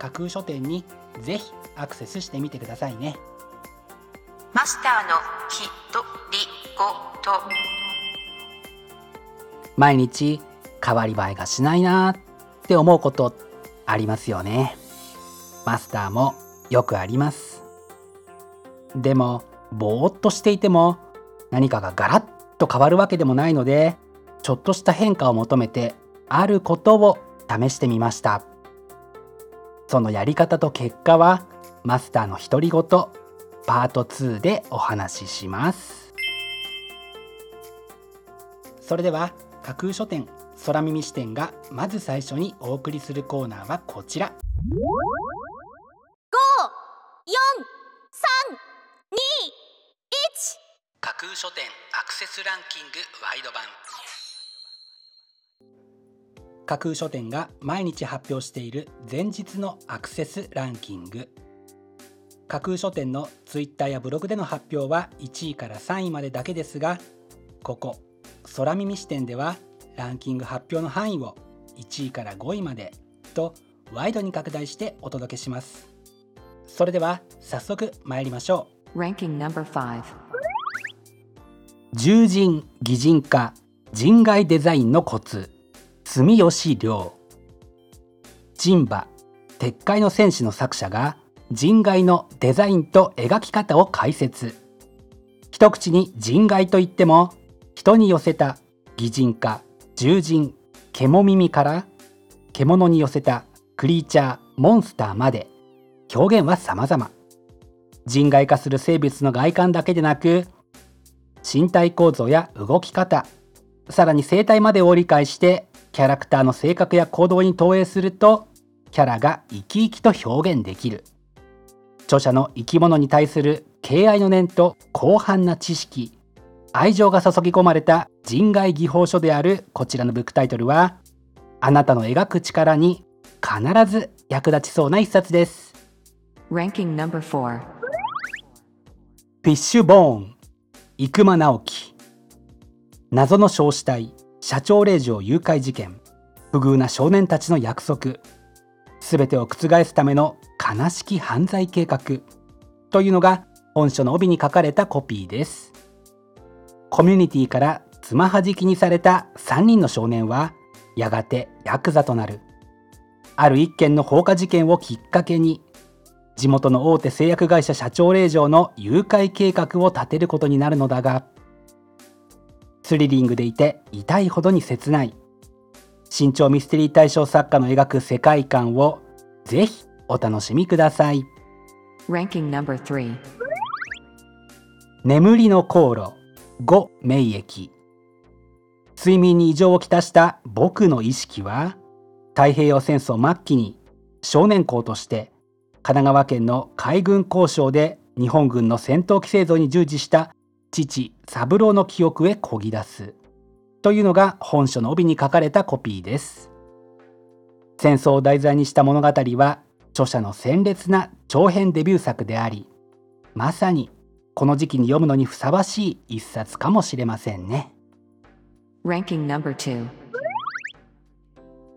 架空書店にぜひアクセスしてみてくださいね。マスターのひとりごと。毎日変わり映えがしないなって思うことありますよね。マスターもよくあります。でもぼーっとしていても何かがガラッと変わるわけでもないのでちょっとした変化を求めてあることを試してみましたそのやり方と結果はマスターの独り言パート2でお話しします。それでは架空書店空耳視点がまず最初にお送りするコーナーはこちら。架空書店アクセスランキングワイド版架空書店が毎日発表している前日のアクセスランキング。架空書店のツイッターやブログでの発表は1位から3位までだけですがここ空耳視点ではランキング発表の範囲を1位から5位までとワイドに拡大してお届けします。それでは早速参りましょう。Ranking number 5獣人擬人化人外デザインのコツ住吉亮人馬鉄海の戦士の作者が人外のデザインと描き方を解説。一口に人外といっても人に寄せた擬人化獣人獣耳から獣に寄せたクリーチャーモンスターまで表現は様々人外化する生物の外観だけでなく身体構造や動き方さらに生態までを理解してキャラクターの性格や行動に投影するとキャラが生き生きと表現できる。著者の生き物に対する敬愛の念と広範な知識。愛情が注ぎ込まれた人外技法書であるこちらのブックタイトルはあなたの描く力に必ず役立ちそうな一冊です。Ranking number 4フィッシュボーン生間直樹。謎の焼死体社長令嬢誘拐事件不遇な少年たちの約束すべてを覆すための悲しき犯罪計画というのが本書の帯に書かれたコピーです。コミュニティからつまはじきにされた3人の少年はやがてヤクザとなる。ある一件の放火事件をきっかけに地元の大手製薬会社社長令嬢の誘拐計画を立てることになるのだがスリリングでいて痛いほどに切ない。新潮ミステリー大賞作家の描く世界観をぜひお楽しみください。Ranking number 3眠りの航路5名駅。睡眠に異常をきたした僕の意識は太平洋戦争末期に少年校として神奈川県の海軍交渉で日本軍の戦闘機製造に従事した父三郎の記憶へこぎ出すというのが本書の帯に書かれたコピーです。戦争を題材にした物語は著者の鮮烈な長編デビュー作でありまさにこの時期に読むのにふさわしい一冊かもしれませんね。Ranking number 2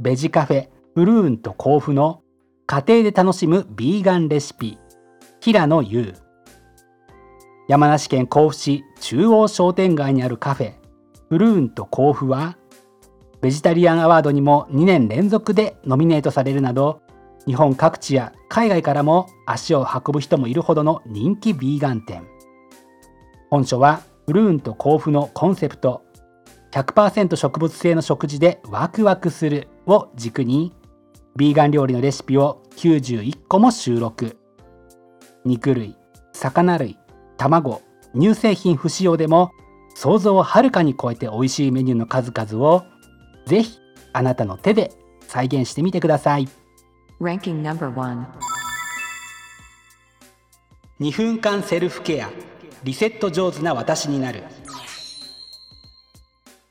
ベジカフェブルーンと甲府の家庭で楽しむビーガンレシピ平野優山梨県甲府市中央商店街にあるカフェブルーンと甲府はベジタリアンアワードにも2年連続でノミネートされるなど日本各地や海外からも足を運ぶ人もいるほどの人気ビーガン店。本書はプルーンと甲府のコンセプト100%植物性の食事でワクワクするを軸にビーガン料理のレシピを91個も収録。肉類魚類卵乳製品不使用でも想像をはるかに超えて美味しいメニューの数々をぜひあなたの手で再現してみてください。Ranking number one. 2分間セルフケアリセット上手な私になる。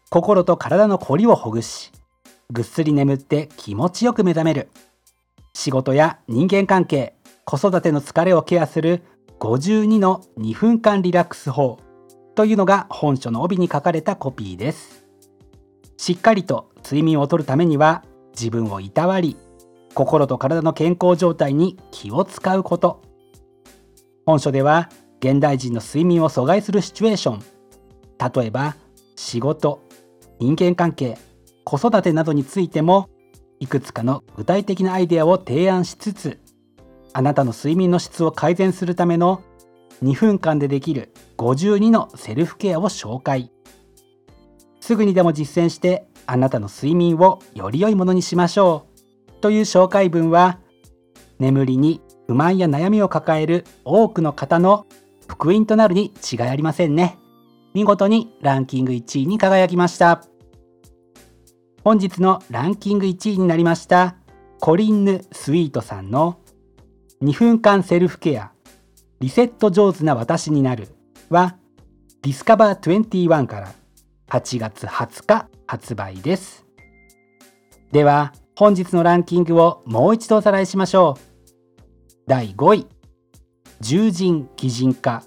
心と体のこりをほぐしぐっすり眠って気持ちよく目覚める。仕事や人間関係子育ての疲れをケアする52の2分間リラックス法というのが本書の帯に書かれたコピーです。しっかりと睡眠をとるためには自分をいたわり心と体の健康状態に気を使うこと。本書では現代人の睡眠を阻害するシチュエーション。例えば仕事人間関係子育てなどについてもいくつかの具体的なアイデアを提案しつつあなたの睡眠の質を改善するための2分間でできる52のセルフケアを紹介。すぐにでも実践してあなたの睡眠をより良いものにしましょう。という紹介文は眠りに不満や悩みを抱える多くの方の福音となるに違いありませんね。見事にランキング1位に輝きました。本日のランキング1位になりましたコリンヌ・スイートさんの2分間セルフケア。リセット上手な私になる。はディスカバー21から8月20日発売です。では本日のランキングをもう一度おさらいしましょう。第5位。獣人擬人化。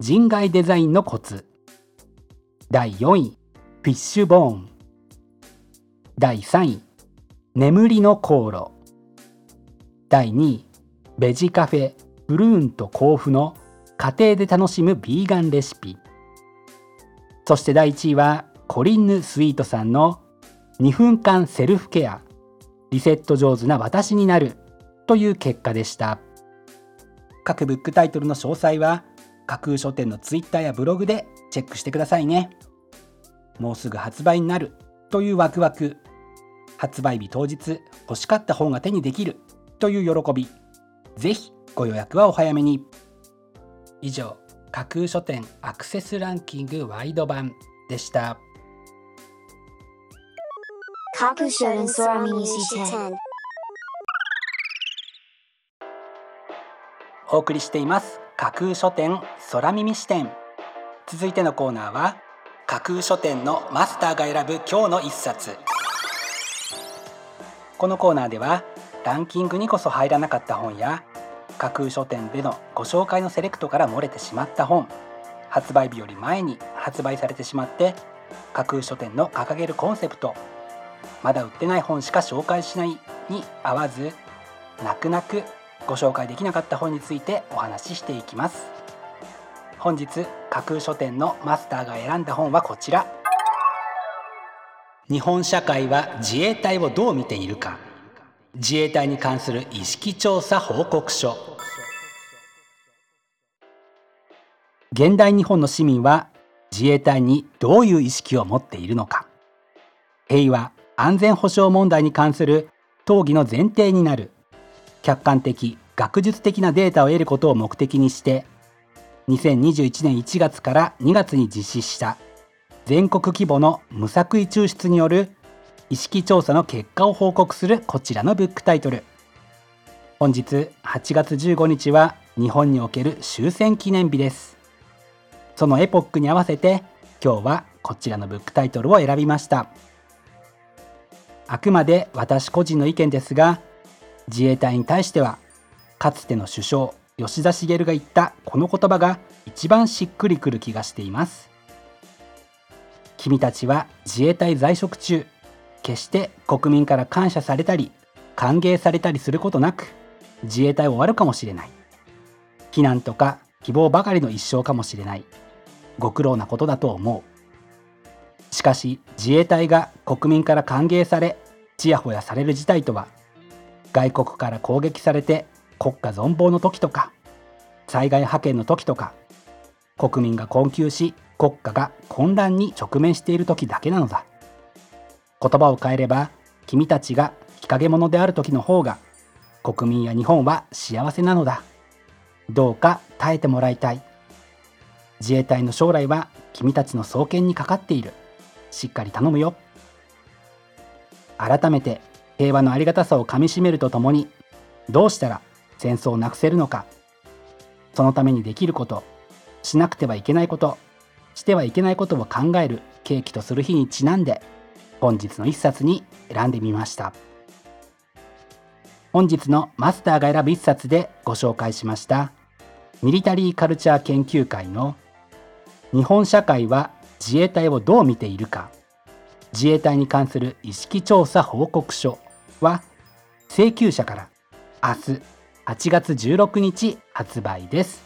人外デザインのコツ。第4位。フィッシュボーン。第3位。眠りの航路。第2位。ベジカフェブルーンと甲府の家庭で楽しむビーガンレシピ。そして第1位はコリンヌ・スイートさんの2分間セルフケア。リセット上手な私になる。という結果でした。各ブックタイトルの詳細は架空書店のツイッターやブログでチェックしてくださいね。もうすぐ発売になる。というワクワク。発売日当日欲しかった本が手にできる。という喜び。ぜひご予約はお早めに。以上架空書店アクセスランキングワイド版でした。架空書店空耳視点お送りしています。架空書店空耳視点続いてのコーナーは架空書店のマスターが選ぶ今日の一冊。このコーナーではランキングにこそ入らなかった本や架空書店でのご紹介のセレクトから漏れてしまった本。発売日より前に発売されてしまって架空書店の掲げるコンセプトまだ売ってない本しか紹介しないに合わず泣く泣くご紹介できなかった本についてお話ししていきます。本日架空書店のマスターが選んだ本はこちら。日本社会は自衛隊をどう見ているか。自衛隊に関する意識調査報告書。現代日本の市民は自衛隊にどういう意識を持っているのか。平和安全保障問題に関する討議の前提になる。客観的学術的なデータを得ることを目的にして2021年1月から2月に実施した全国規模の無作為抽出による意識調査の結果を報告するこちらのブックタイトル。本日8月15日は日本における終戦記念日です。そのエポックに合わせて今日はこちらのブックタイトルを選びました。あくまで私個人の意見ですが自衛隊に対してはかつての首相吉田茂が言ったこの言葉が一番しっくりくる気がしています。君たちは自衛隊在職中決して国民から感謝されたり歓迎されたりすることなく自衛隊を終わるかもしれない。避難とか希望ばかりの一生かもしれない。ご苦労なことだと思う。しかし自衛隊が国民から歓迎されちやほやされる事態とは外国から攻撃されて国家存亡の時とか災害派遣の時とか国民が困窮し国家が混乱に直面している時だけなのだ。言葉を変えれば君たちが日陰者である時の方が国民や日本は幸せなのだ。どうか耐えてもらいたい。自衛隊の将来は君たちの双肩にかかっている。しっかり頼むよ。改めて平和のありがたさをかみしめるとともにどうしたら戦争をなくせるのか。そのためにできること。しなくてはいけないこと。してはいけないことを考える契機とする日にちなんで。本日の一冊に選んでみました。本日のマスターが選ぶ一冊でご紹介しました。ミリタリーカルチャー研究会の日本社会は自衛隊をどう見ているか。自衛隊に関する意識調査報告書は請求者から明日8月16日発売です。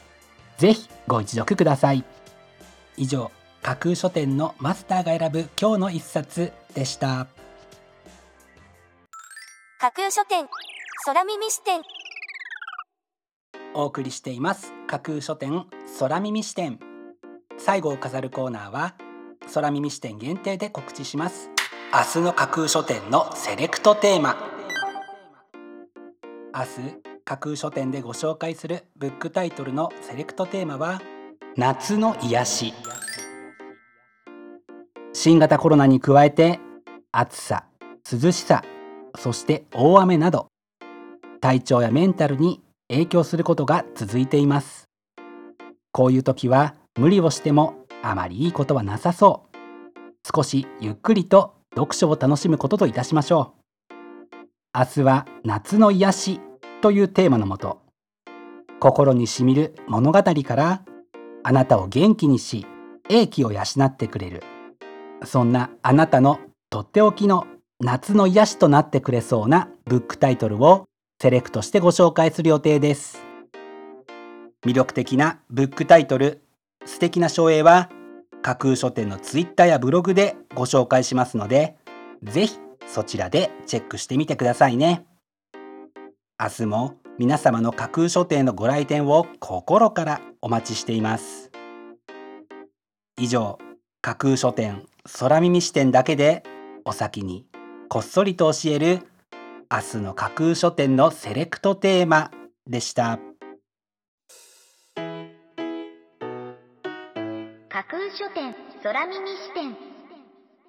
ぜひご一読ください。以上架空書店のマスターが選ぶ今日の一冊。でした。架空書店空耳視点。お送りしています。架空書店空耳視点。最後を飾るコーナーは空耳視点限定で告知します。明日の架空書店のセレクトテーマ。明日架空書店でご紹介するブックタイトルのセレクトテーマは夏の癒し新型コロナに加えて暑さ涼しさそして大雨など体調やメンタルに影響することが続いています。こういう時は無理をしてもあまりいいことはなさそう。少しゆっくりと読書を楽しむことといたしましょう。明日は夏の癒しというテーマのもと心にしみる物語からあなたを元気にし英気を養ってくれるそんなあなたのとっておきの夏の癒しとなってくれそうなブックタイトルをセレクトしてご紹介する予定です。魅力的なブックタイトル素敵な書影は架空書店のツイッターやブログでご紹介しますのでぜひそちらでチェックしてみてくださいね。明日も皆様の架空書店のご来店を心からお待ちしています。以上架空書店空耳視点だけでお先にこっそりと教える明日の架空書店のセレクトテーマでした。架空書店空耳視点。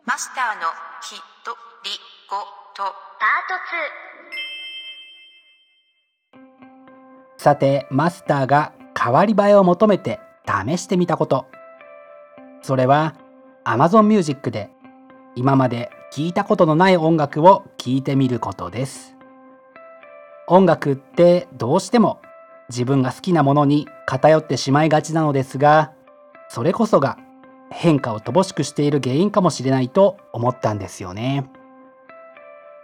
マスターのひとりごと。パさてマスターが変わり映えを求めて試してみたこと。それは Amazon Music で今まで聞いたことのない音楽を聴いてみることです。音楽ってどうしても自分が好きなものに偏ってしまいがちなのですがそれこそが変化を乏しくしている原因かもしれないと思ったんですよね。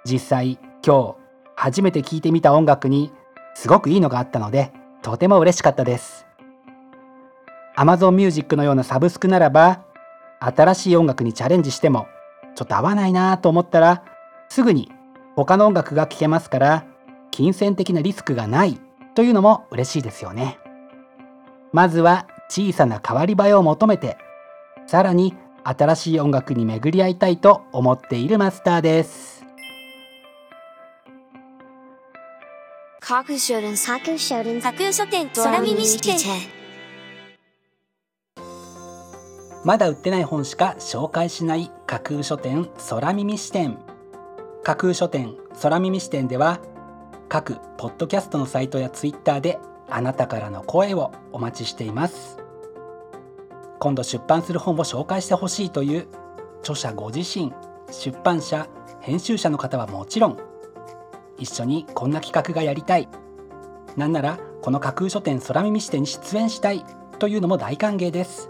実際今日初めて聴いてみた音楽にすごくいいのがあったのでとても嬉しかったです。Amazon Music のようなサブスクならば新しい音楽にチャレンジしてもちょっと合わないなと思ったらすぐに他の音楽が聴けますから金銭的なリスクがないというのも嬉しいですよね。まずは小さな変わり映えを求めてさらに新しい音楽に巡り合いたいと思っているマスターです。架空書店架空書店架空書店空耳視点まだ売ってない本しか紹介しない架空書店空耳視点。架空書店空耳視点では各ポッドキャストのサイトやツイッターであなたからの声をお待ちしています。今度出版する本を紹介してほしいという著者ご自身出版社編集者の方はもちろん一緒にこんな企画がやりたい。なんならこの架空書店空耳視点に出演したいというのも大歓迎です。